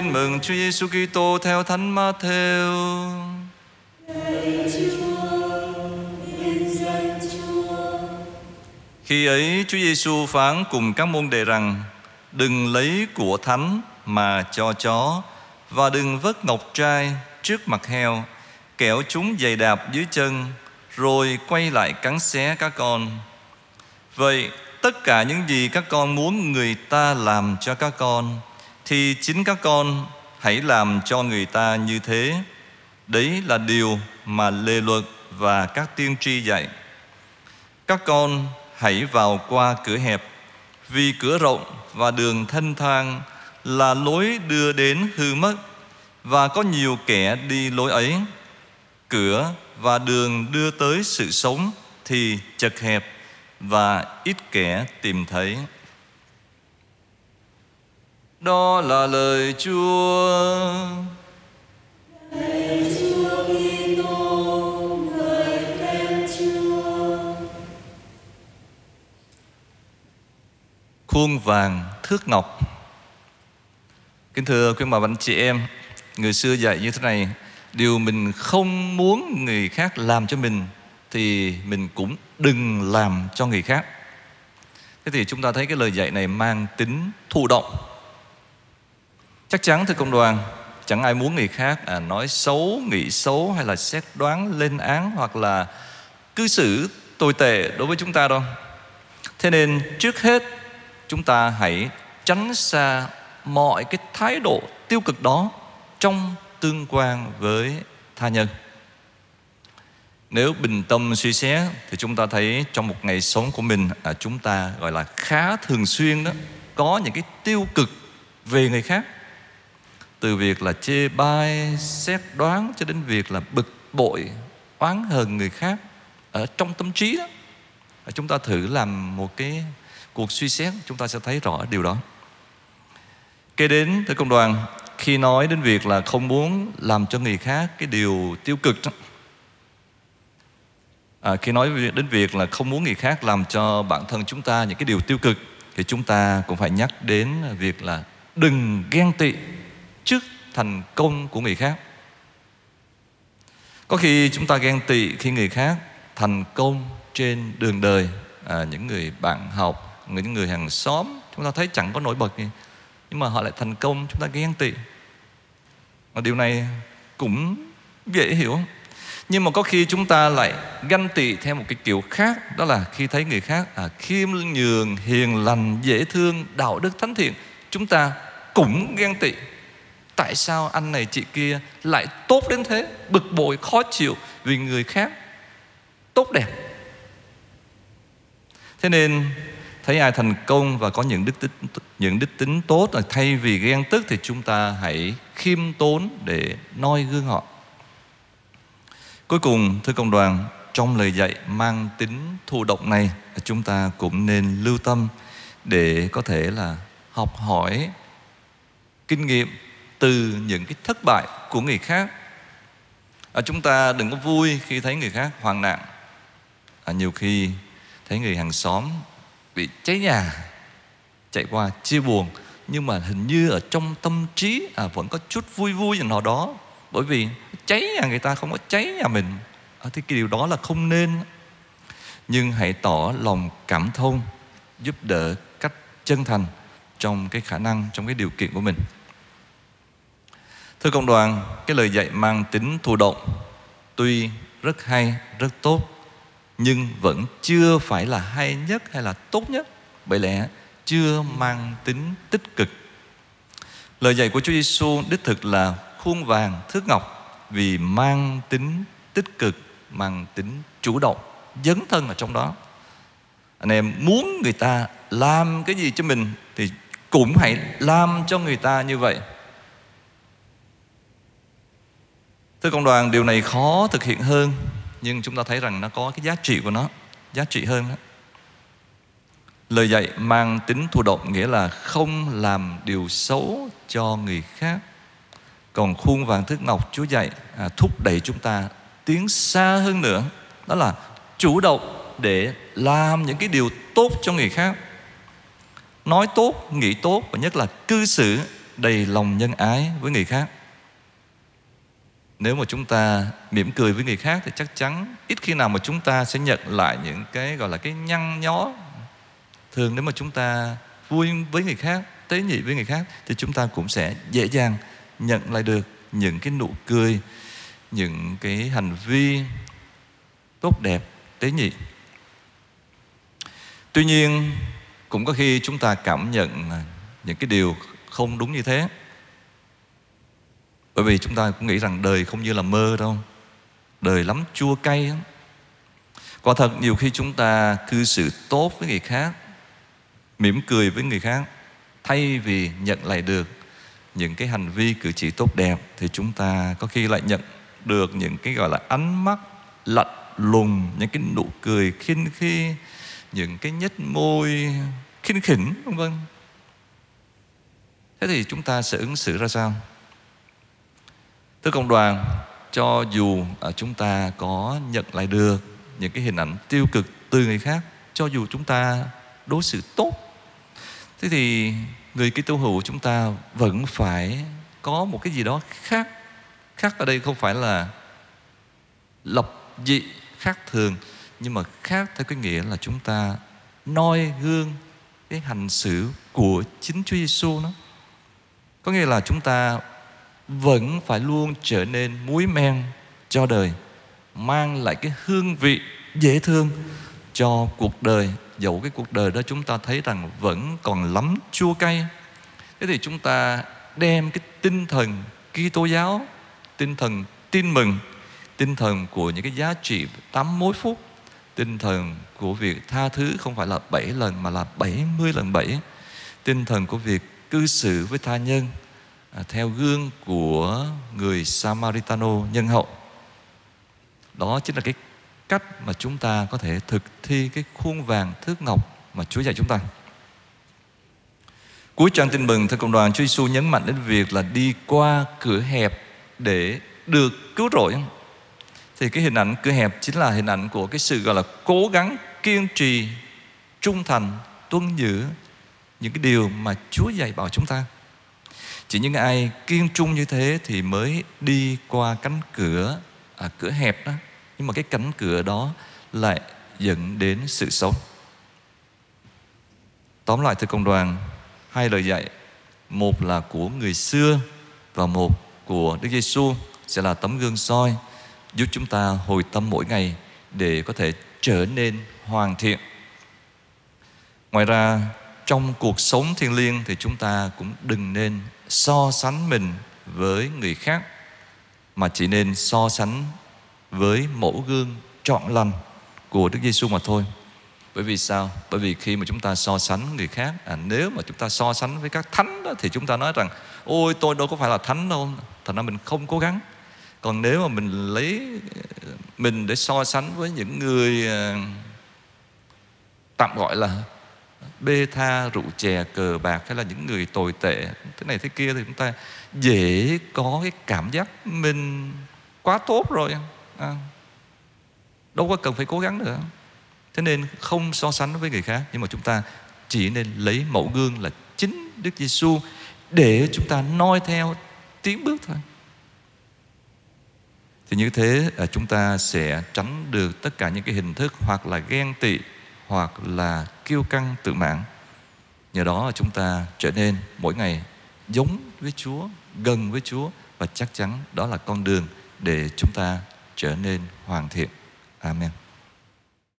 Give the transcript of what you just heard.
Tin mừng Chúa Giêsu Kitô theo Thánh Matthew. Khi ấy, Chúa Giêsu phán cùng các môn đệ rằng, Đừng lấy của thánh mà cho chó, Và đừng vất ngọc trai trước mặt heo, Kẻo chúng giày đạp dưới chân, Rồi quay lại cắn xé các con Vậy tất cả những gì các con muốn người ta làm cho các con thì chính các con hãy làm cho người ta như thế. Đấy là điều mà lề luật và các tiên tri dạy. Các con hãy vào qua cửa hẹp, vì cửa rộng và đường thanh thang là lối đưa đến hư mất, và có nhiều kẻ đi lối ấy. Cửa và đường đưa tới sự sống thì chật hẹp và ít kẻ tìm thấy đó là lời chúa. Lời Chúa Kitô, người khen Chúa. khuôn vàng thước ngọc. Kính thưa quý bà anh chị em người xưa dạy như thế này điều mình không muốn người khác làm cho mình thì mình cũng đừng làm cho người khác. Thế thì chúng ta thấy cái lời dạy này mang tính thụ động chắc chắn thưa công đoàn chẳng ai muốn người khác à, nói xấu nghĩ xấu hay là xét đoán lên án hoặc là cư xử tồi tệ đối với chúng ta đâu. Thế nên trước hết chúng ta hãy tránh xa mọi cái thái độ tiêu cực đó trong tương quan với tha nhân. Nếu bình tâm suy xét thì chúng ta thấy trong một ngày sống của mình à, chúng ta gọi là khá thường xuyên đó có những cái tiêu cực về người khác từ việc là chê bai xét đoán cho đến việc là bực bội oán hờn người khác ở trong tâm trí đó chúng ta thử làm một cái cuộc suy xét chúng ta sẽ thấy rõ điều đó. Kế đến thưa công đoàn khi nói đến việc là không muốn làm cho người khác cái điều tiêu cực đó, à, khi nói đến việc là không muốn người khác làm cho bản thân chúng ta những cái điều tiêu cực thì chúng ta cũng phải nhắc đến việc là đừng ghen tị trước thành công của người khác. Có khi chúng ta ghen tị khi người khác thành công trên đường đời. À, những người bạn học những người hàng xóm chúng ta thấy chẳng có nổi bật gì nhưng mà họ lại thành công chúng ta ghen tị. Và điều này cũng dễ hiểu. Nhưng mà có khi chúng ta lại ganh tị theo một cái kiểu khác đó là khi thấy người khác à, khiêm nhường hiền lành dễ thương đạo đức thánh thiện chúng ta cũng ghen tị tại sao anh này chị kia lại tốt đến thế, bực bội, khó chịu vì người khác tốt đẹp? Thế nên, thấy ai thành công và có những đức tính, những đức tính tốt là thay vì ghen tức thì chúng ta hãy khiêm tốn để noi gương họ. Cuối cùng, thưa công đoàn, trong lời dạy mang tính thụ động này, chúng ta cũng nên lưu tâm để có thể là học hỏi kinh nghiệm từ những cái thất bại của người khác. À, chúng ta đừng có vui khi thấy người khác hoạn nạn. À, nhiều khi thấy người hàng xóm bị cháy nhà chạy qua chia buồn nhưng mà hình như ở trong tâm trí à, vẫn có chút vui vui nào đó. Bởi vì cháy nhà người ta không có cháy nhà mình. À, thì cái điều đó là không nên. Nhưng hãy tỏ lòng cảm thông giúp đỡ cách chân thành trong cái khả năng trong cái điều kiện của mình thưa cộng đoàn, cái lời dạy mang tính thụ động, tuy rất hay, rất tốt, nhưng vẫn chưa phải là hay nhất hay là tốt nhất. Bởi lẽ chưa mang tính tích cực. Lời dạy của Chúa Giêsu đích thực là khuôn vàng thước ngọc vì mang tính tích cực, mang tính chủ động, dấn thân ở trong đó. Anh em muốn người ta làm cái gì cho mình thì cũng hãy làm cho người ta như vậy. Thưa cộng đoàn điều này khó thực hiện hơn nhưng chúng ta thấy rằng nó có cái giá trị của nó giá trị hơn đó. Lời dạy mang tính thụ động nghĩa là không làm điều xấu cho người khác. Còn khuôn vàng thước ngọc chúa dạy à, thúc đẩy chúng ta tiến xa hơn nữa đó là chủ động để làm những cái điều tốt cho người khác. Nói tốt nghĩ tốt và nhất là cư xử đầy lòng nhân ái với người khác nếu mà chúng ta mỉm cười với người khác thì chắc chắn ít khi nào mà chúng ta sẽ nhận lại những cái, gọi là, cái nhăn nhó thường. Nếu mà chúng ta vui với người khác, tế nhị với người khác thì chúng ta cũng sẽ dễ dàng nhận lại được những cái nụ cười, những cái hành vi tốt đẹp, tế nhị. Tuy nhiên, cũng có khi chúng ta cảm nhận những cái điều không đúng như thế bởi vì chúng ta cũng nghĩ rằng đời không như là mơ đâu. Đời lắm chua cay lắm. Quả thật, nhiều khi chúng ta cư xử tốt với người khác, mỉm cười với người khác, thay vì nhận lại được những cái hành vi cử chỉ tốt đẹp, thì chúng ta có khi lại nhận được những cái gọi là ánh mắt lạnh lùng, những cái nụ cười khinh khi, những cái nhếch môi khinh khỉnh, vân vân. Thế thì chúng ta sẽ ứng xử ra sao? Thưa cộng đoàn, cho dù chúng ta có nhận lại được những cái hình ảnh tiêu cực từ người khác, cho dù chúng ta đối xử tốt, thế thì người Kitô hữu chúng ta vẫn phải có một cái gì đó khác khác ở đây không phải là lập dị khác thường, nhưng mà khác theo cái nghĩa là chúng ta noi gương cái hành xử của chính Chúa Giêsu nó có nghĩa là chúng ta vẫn phải luôn trở nên muối men cho đời, mang lại cái hương vị dễ thương cho cuộc đời. Dẫu cái cuộc đời đó chúng ta thấy rằng vẫn còn lắm chua cay, thế thì chúng ta đem cái tinh thần Kitô giáo, tinh thần tin mừng, tinh thần của những cái giá trị tám mối phúc, tinh thần của việc tha thứ không phải là bảy lần mà là bảy mươi lần bảy, tinh thần của việc cư xử với tha nhân À, theo gương của người Samaritano nhân hậu đó chính là cái cách mà chúng ta có thể thực thi cái khuôn vàng thước ngọc mà Chúa dạy chúng ta. Cuối trang tin mừng, thưa cộng đoàn, Chúa Giêsu nhấn mạnh đến việc là đi qua cửa hẹp để được cứu rỗi. Thì cái hình ảnh cửa hẹp chính là hình ảnh của cái sự gọi là cố gắng kiên trì, trung thành, tuân giữ những cái điều mà Chúa dạy bảo chúng ta. Chỉ những ai kiên trung như thế thì mới đi qua cánh cửa à, cửa hẹp đó. Nhưng mà cái cánh cửa đó lại dẫn đến sự sống tóm lại thưa công đoàn hai lời dạy. Một là của người xưa và một của Đức Giêsu sẽ là tấm gương soi giúp chúng ta hồi tâm mỗi ngày để có thể trở nên hoàn thiện. Ngoài ra trong cuộc sống thiêng liêng thì chúng ta cũng đừng nên so sánh mình với người khác mà chỉ nên so sánh với mẫu gương trọn lành của Đức Giêsu mà thôi. Bởi vì sao? Bởi vì khi mà chúng ta so sánh người khác à, Nếu mà chúng ta so sánh với các thánh đó Thì chúng ta nói rằng Ôi tôi đâu có phải là thánh đâu Thành ra mình không cố gắng Còn nếu mà mình lấy ờ, Mình để so sánh với những người ờ, Tạm gọi là Bê tha, rượu chè, cờ bạc Hay là những người tồi tệ. Thế này thế kia thì chúng ta Dễ có cái cảm giác Mình quá tốt rồi. À, đâu có cần phải cố gắng nữa. Thế nên không so sánh với người khác nhưng mà chúng ta chỉ nên lấy mẫu gương là chính Đức Giêsu để chúng ta noi theo tiến bước thôi. Thì như thế à, chúng ta sẽ tránh được tất cả những cái hình thức hoặc là ghen tị hoặc là kiêu căng tự mãn nhờ đó chúng ta trở nên mỗi ngày giống với Chúa, gần với Chúa và chắc chắn đó là con đường để chúng ta trở nên hoàn thiện. Amen.